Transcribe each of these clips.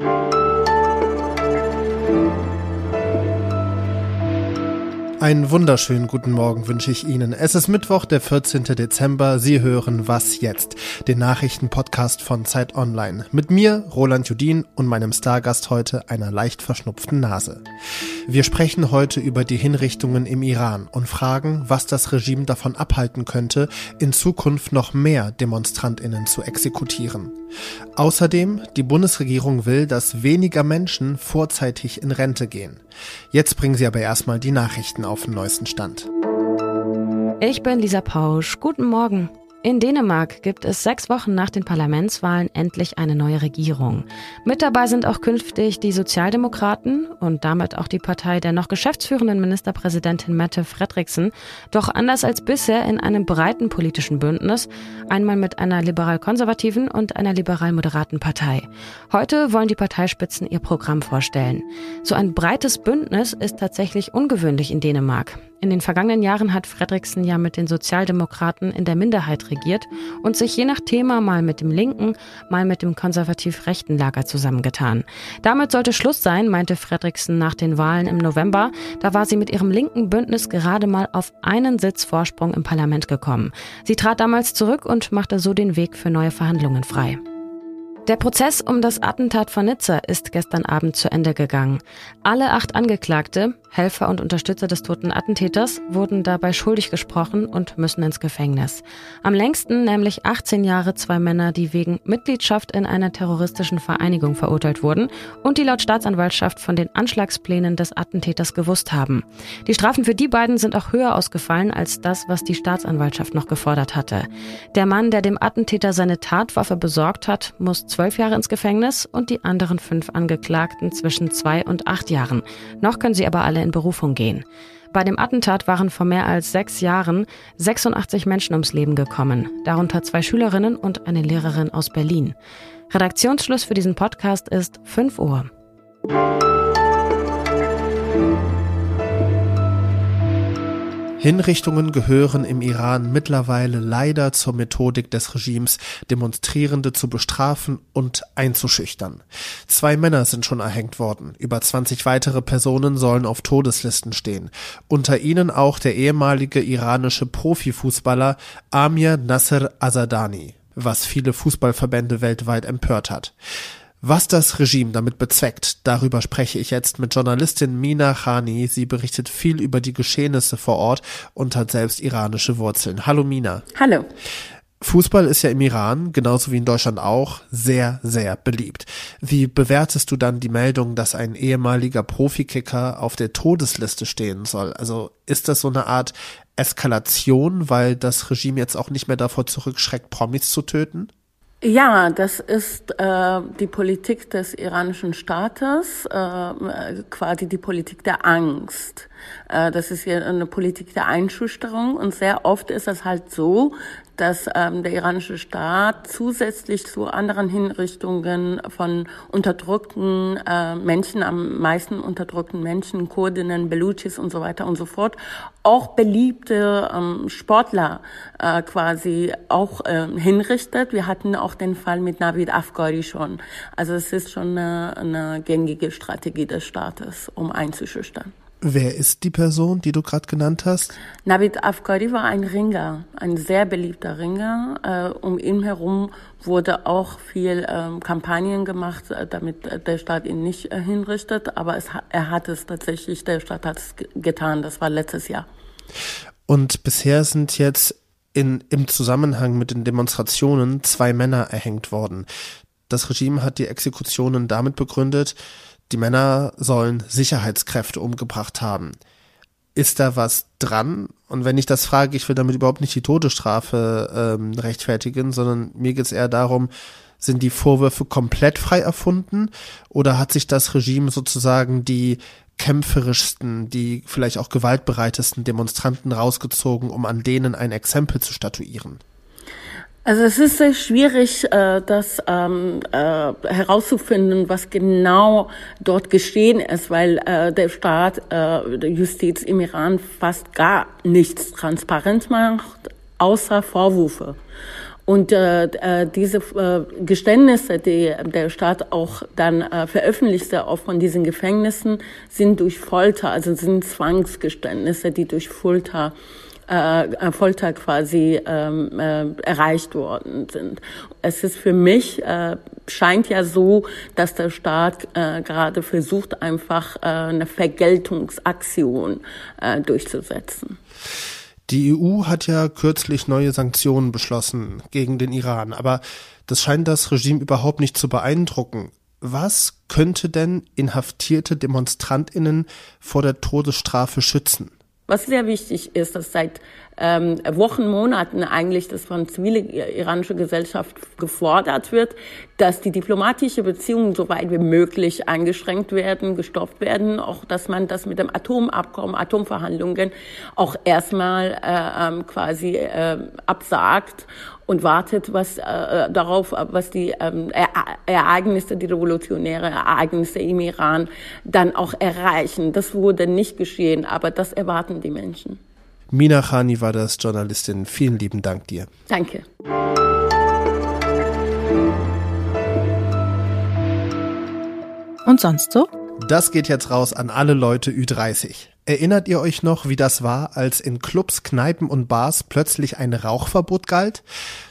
you Einen wunderschönen guten Morgen wünsche ich Ihnen. Es ist Mittwoch, der 14. Dezember. Sie hören Was jetzt? Den Nachrichtenpodcast von Zeit Online. Mit mir, Roland Judin und meinem Stargast heute, einer leicht verschnupften Nase. Wir sprechen heute über die Hinrichtungen im Iran und fragen, was das Regime davon abhalten könnte, in Zukunft noch mehr DemonstrantInnen zu exekutieren. Außerdem, die Bundesregierung will, dass weniger Menschen vorzeitig in Rente gehen. Jetzt bringen Sie aber erstmal die Nachrichten auf den neuesten Stand. Ich bin Lisa Pausch. Guten Morgen. In Dänemark gibt es sechs Wochen nach den Parlamentswahlen endlich eine neue Regierung. Mit dabei sind auch künftig die Sozialdemokraten und damit auch die Partei der noch geschäftsführenden Ministerpräsidentin Mette Fredriksen, doch anders als bisher in einem breiten politischen Bündnis, einmal mit einer liberal-konservativen und einer liberal-moderaten Partei. Heute wollen die Parteispitzen ihr Programm vorstellen. So ein breites Bündnis ist tatsächlich ungewöhnlich in Dänemark. In den vergangenen Jahren hat Fredriksen ja mit den Sozialdemokraten in der Minderheit regiert und sich je nach Thema mal mit dem linken, mal mit dem konservativ-rechten Lager zusammengetan. Damit sollte Schluss sein, meinte Fredriksen nach den Wahlen im November. Da war sie mit ihrem linken Bündnis gerade mal auf einen Sitz Vorsprung im Parlament gekommen. Sie trat damals zurück und machte so den Weg für neue Verhandlungen frei. Der Prozess um das Attentat von Nizza ist gestern Abend zu Ende gegangen. Alle acht Angeklagte, Helfer und Unterstützer des toten Attentäters, wurden dabei schuldig gesprochen und müssen ins Gefängnis. Am längsten nämlich 18 Jahre zwei Männer, die wegen Mitgliedschaft in einer terroristischen Vereinigung verurteilt wurden und die laut Staatsanwaltschaft von den Anschlagsplänen des Attentäters gewusst haben. Die Strafen für die beiden sind auch höher ausgefallen als das, was die Staatsanwaltschaft noch gefordert hatte. Der Mann, der dem Attentäter seine Tatwaffe besorgt hat, muss zwölf Jahre ins Gefängnis und die anderen fünf Angeklagten zwischen zwei und acht Jahren. Noch können sie aber alle in Berufung gehen. Bei dem Attentat waren vor mehr als sechs Jahren 86 Menschen ums Leben gekommen, darunter zwei Schülerinnen und eine Lehrerin aus Berlin. Redaktionsschluss für diesen Podcast ist 5 Uhr. Hinrichtungen gehören im Iran mittlerweile leider zur Methodik des Regimes, Demonstrierende zu bestrafen und einzuschüchtern. Zwei Männer sind schon erhängt worden, über 20 weitere Personen sollen auf Todeslisten stehen, unter ihnen auch der ehemalige iranische Profifußballer Amir Nasser Azadani, was viele Fußballverbände weltweit empört hat. Was das Regime damit bezweckt, darüber spreche ich jetzt mit Journalistin Mina Khani. Sie berichtet viel über die Geschehnisse vor Ort und hat selbst iranische Wurzeln. Hallo Mina. Hallo. Fußball ist ja im Iran, genauso wie in Deutschland auch, sehr, sehr beliebt. Wie bewertest du dann die Meldung, dass ein ehemaliger Profikicker auf der Todesliste stehen soll? Also ist das so eine Art Eskalation, weil das Regime jetzt auch nicht mehr davor zurückschreckt, Promis zu töten? Ja, das ist äh, die Politik des iranischen Staates, äh, quasi die Politik der Angst. Äh, das ist ja eine Politik der Einschüchterung und sehr oft ist es halt so, dass ähm, der iranische Staat zusätzlich zu anderen Hinrichtungen von unterdrückten äh, Menschen, am meisten unterdrückten Menschen, Kurdinnen, Belutschis und so weiter und so fort, auch beliebte ähm, Sportler äh, quasi auch äh, hinrichtet. Wir hatten auch den Fall mit Navid Afghari schon. Also es ist schon eine, eine gängige Strategie des Staates, um einzuschüchtern. Wer ist die Person, die du gerade genannt hast? Navid Afghari war ein Ringer, ein sehr beliebter Ringer. Äh, um ihn herum wurde auch viel ähm, Kampagnen gemacht, äh, damit der Staat ihn nicht äh, hinrichtet. Aber es, er hat es tatsächlich, der Staat hat es getan. Das war letztes Jahr. Und bisher sind jetzt in, im Zusammenhang mit den Demonstrationen zwei Männer erhängt worden. Das Regime hat die Exekutionen damit begründet, die Männer sollen Sicherheitskräfte umgebracht haben. Ist da was dran? Und wenn ich das frage, ich will damit überhaupt nicht die Todesstrafe ähm, rechtfertigen, sondern mir geht es eher darum, sind die Vorwürfe komplett frei erfunden oder hat sich das Regime sozusagen die kämpferischsten, die vielleicht auch gewaltbereitesten Demonstranten rausgezogen, um an denen ein Exempel zu statuieren? Also es ist sehr schwierig, äh, das ähm, äh, herauszufinden, was genau dort geschehen ist, weil äh, der Staat, äh, der Justiz im Iran fast gar nichts transparent macht, außer Vorwürfe. Und äh, äh, diese äh, Geständnisse, die der Staat auch dann äh, veröffentlichte, auch von diesen Gefängnissen, sind durch Folter, also sind Zwangsgeständnisse, die durch Folter äh, Folter quasi ähm, äh, erreicht worden sind. Es ist für mich, äh, scheint ja so, dass der Staat äh, gerade versucht, einfach äh, eine Vergeltungsaktion äh, durchzusetzen. Die EU hat ja kürzlich neue Sanktionen beschlossen gegen den Iran, aber das scheint das Regime überhaupt nicht zu beeindrucken. Was könnte denn inhaftierte Demonstrantinnen vor der Todesstrafe schützen? Was sehr wichtig ist, dass seit ähm, Wochen, Monaten eigentlich das von zivile iranischer Gesellschaft gefordert wird, dass die diplomatische Beziehungen so weit wie möglich eingeschränkt werden, gestoppt werden, auch dass man das mit dem Atomabkommen, Atomverhandlungen auch erstmal äh, ähm, quasi äh, absagt und wartet was äh, darauf, was die ähm, Ereignisse, die revolutionäre Ereignisse im Iran dann auch erreichen. Das wurde nicht geschehen, aber das erwarten die Menschen. Mina Khani war das, Journalistin. Vielen lieben Dank dir. Danke. Und sonst so? Das geht jetzt raus an alle Leute Ü30. Erinnert ihr euch noch, wie das war, als in Clubs, Kneipen und Bars plötzlich ein Rauchverbot galt?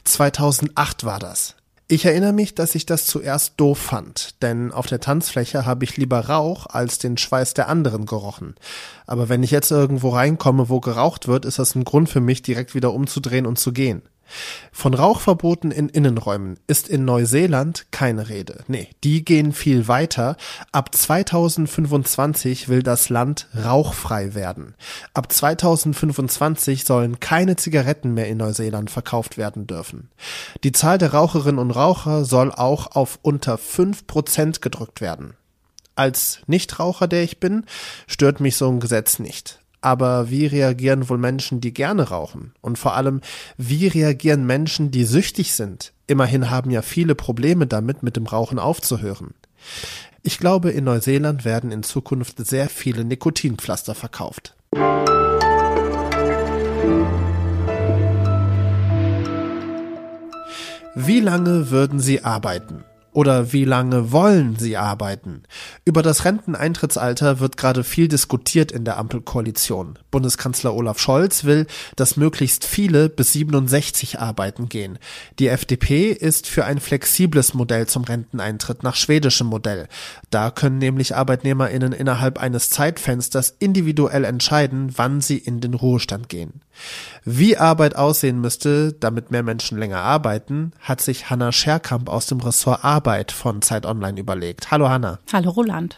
2008 war das. Ich erinnere mich, dass ich das zuerst doof fand, denn auf der Tanzfläche habe ich lieber Rauch als den Schweiß der anderen gerochen. Aber wenn ich jetzt irgendwo reinkomme, wo geraucht wird, ist das ein Grund für mich, direkt wieder umzudrehen und zu gehen. Von Rauchverboten in Innenräumen ist in Neuseeland keine Rede. Nee, die gehen viel weiter. Ab 2025 will das Land rauchfrei werden. Ab 2025 sollen keine Zigaretten mehr in Neuseeland verkauft werden dürfen. Die Zahl der Raucherinnen und Raucher soll auch auf unter fünf Prozent gedrückt werden. Als Nichtraucher, der ich bin, stört mich so ein Gesetz nicht. Aber wie reagieren wohl Menschen, die gerne rauchen? Und vor allem, wie reagieren Menschen, die süchtig sind? Immerhin haben ja viele Probleme damit, mit dem Rauchen aufzuhören. Ich glaube, in Neuseeland werden in Zukunft sehr viele Nikotinpflaster verkauft. Wie lange würden Sie arbeiten? Oder wie lange wollen sie arbeiten? Über das Renteneintrittsalter wird gerade viel diskutiert in der Ampelkoalition. Bundeskanzler Olaf Scholz will, dass möglichst viele bis 67 arbeiten gehen. Die FDP ist für ein flexibles Modell zum Renteneintritt nach schwedischem Modell. Da können nämlich Arbeitnehmerinnen innerhalb eines Zeitfensters individuell entscheiden, wann sie in den Ruhestand gehen. Wie Arbeit aussehen müsste, damit mehr Menschen länger arbeiten, hat sich Hanna Scherkamp aus dem Ressort von Zeit Online überlegt. Hallo Hanna. Hallo Roland.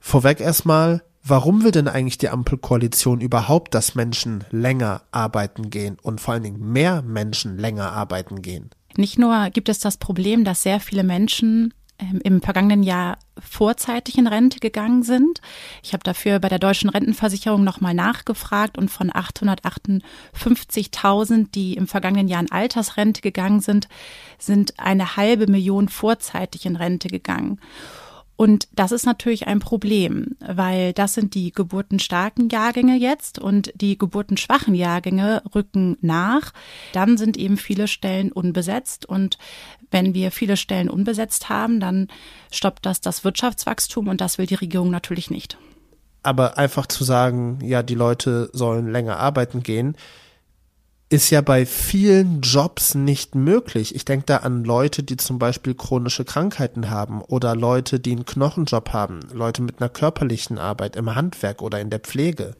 Vorweg erstmal, warum will denn eigentlich die Ampelkoalition überhaupt, dass Menschen länger arbeiten gehen und vor allen Dingen mehr Menschen länger arbeiten gehen? Nicht nur gibt es das Problem, dass sehr viele Menschen im vergangenen Jahr vorzeitig in Rente gegangen sind. Ich habe dafür bei der deutschen Rentenversicherung nochmal nachgefragt und von 858.000, die im vergangenen Jahr in Altersrente gegangen sind, sind eine halbe Million vorzeitig in Rente gegangen. Und das ist natürlich ein Problem, weil das sind die geburtenstarken Jahrgänge jetzt und die geburtenschwachen Jahrgänge rücken nach. Dann sind eben viele Stellen unbesetzt und wenn wir viele Stellen unbesetzt haben, dann stoppt das das Wirtschaftswachstum und das will die Regierung natürlich nicht. Aber einfach zu sagen, ja, die Leute sollen länger arbeiten gehen, ist ja bei vielen Jobs nicht möglich. Ich denke da an Leute, die zum Beispiel chronische Krankheiten haben oder Leute, die einen Knochenjob haben, Leute mit einer körperlichen Arbeit im Handwerk oder in der Pflege.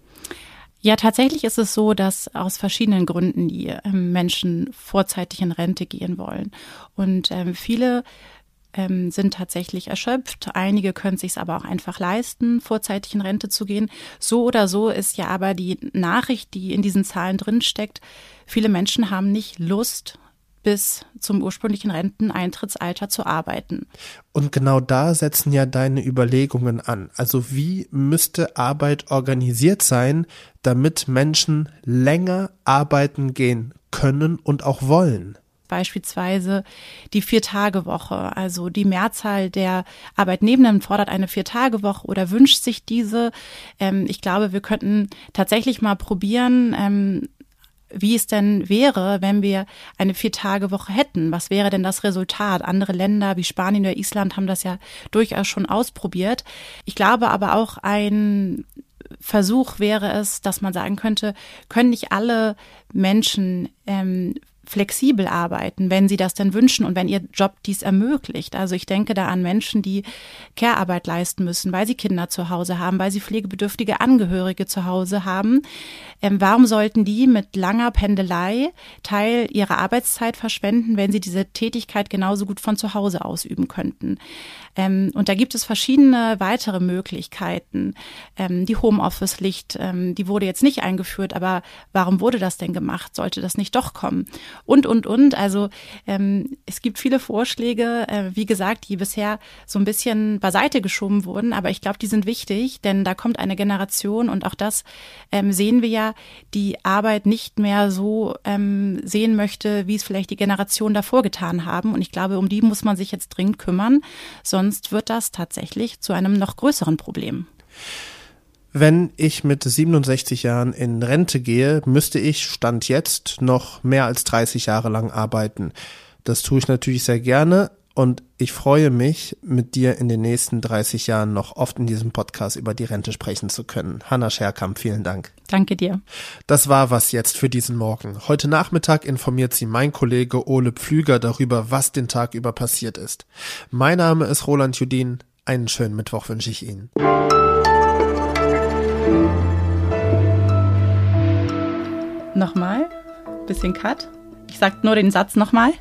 Ja, tatsächlich ist es so, dass aus verschiedenen Gründen die ähm, Menschen vorzeitig in Rente gehen wollen. Und ähm, viele ähm, sind tatsächlich erschöpft. Einige können sich aber auch einfach leisten, vorzeitig in Rente zu gehen. So oder so ist ja aber die Nachricht, die in diesen Zahlen drinsteckt, viele Menschen haben nicht Lust, bis zum ursprünglichen Renteneintrittsalter zu arbeiten. Und genau da setzen ja deine Überlegungen an. Also wie müsste Arbeit organisiert sein, damit Menschen länger arbeiten gehen können und auch wollen? Beispielsweise die Vier-Tage-Woche. Also die Mehrzahl der Arbeitnehmenden fordert eine Vier-Tage-Woche oder wünscht sich diese. Ähm, ich glaube, wir könnten tatsächlich mal probieren, ähm, wie es denn wäre, wenn wir eine Vier-Tage-Woche hätten. Was wäre denn das Resultat? Andere Länder wie Spanien oder Island haben das ja durchaus schon ausprobiert. Ich glaube aber auch ein Versuch wäre es, dass man sagen könnte, können nicht alle Menschen ähm, flexibel arbeiten, wenn sie das denn wünschen und wenn ihr Job dies ermöglicht. Also ich denke da an Menschen, die Care-Arbeit leisten müssen, weil sie Kinder zu Hause haben, weil sie pflegebedürftige Angehörige zu Hause haben. Ähm, warum sollten die mit langer Pendelei Teil ihrer Arbeitszeit verschwenden, wenn sie diese Tätigkeit genauso gut von zu Hause ausüben könnten? Ähm, und da gibt es verschiedene weitere Möglichkeiten. Ähm, die Homeoffice-Licht, ähm, die wurde jetzt nicht eingeführt, aber warum wurde das denn gemacht? Sollte das nicht doch kommen? Und, und, und. Also ähm, es gibt viele Vorschläge, äh, wie gesagt, die bisher so ein bisschen beiseite geschoben wurden, aber ich glaube, die sind wichtig, denn da kommt eine Generation und auch das ähm, sehen wir ja, die Arbeit nicht mehr so ähm, sehen möchte, wie es vielleicht die Generation davor getan haben. Und ich glaube, um die muss man sich jetzt dringend kümmern, sonst wird das tatsächlich zu einem noch größeren Problem. Wenn ich mit 67 Jahren in Rente gehe, müsste ich Stand jetzt noch mehr als 30 Jahre lang arbeiten. Das tue ich natürlich sehr gerne und ich freue mich, mit dir in den nächsten 30 Jahren noch oft in diesem Podcast über die Rente sprechen zu können. Hanna Scherkamp, vielen Dank. Danke dir. Das war was jetzt für diesen Morgen. Heute Nachmittag informiert sie mein Kollege Ole Pflüger darüber, was den Tag über passiert ist. Mein Name ist Roland Judin. Einen schönen Mittwoch wünsche ich Ihnen. Nochmal, bisschen Cut. Ich sag nur den Satz nochmal.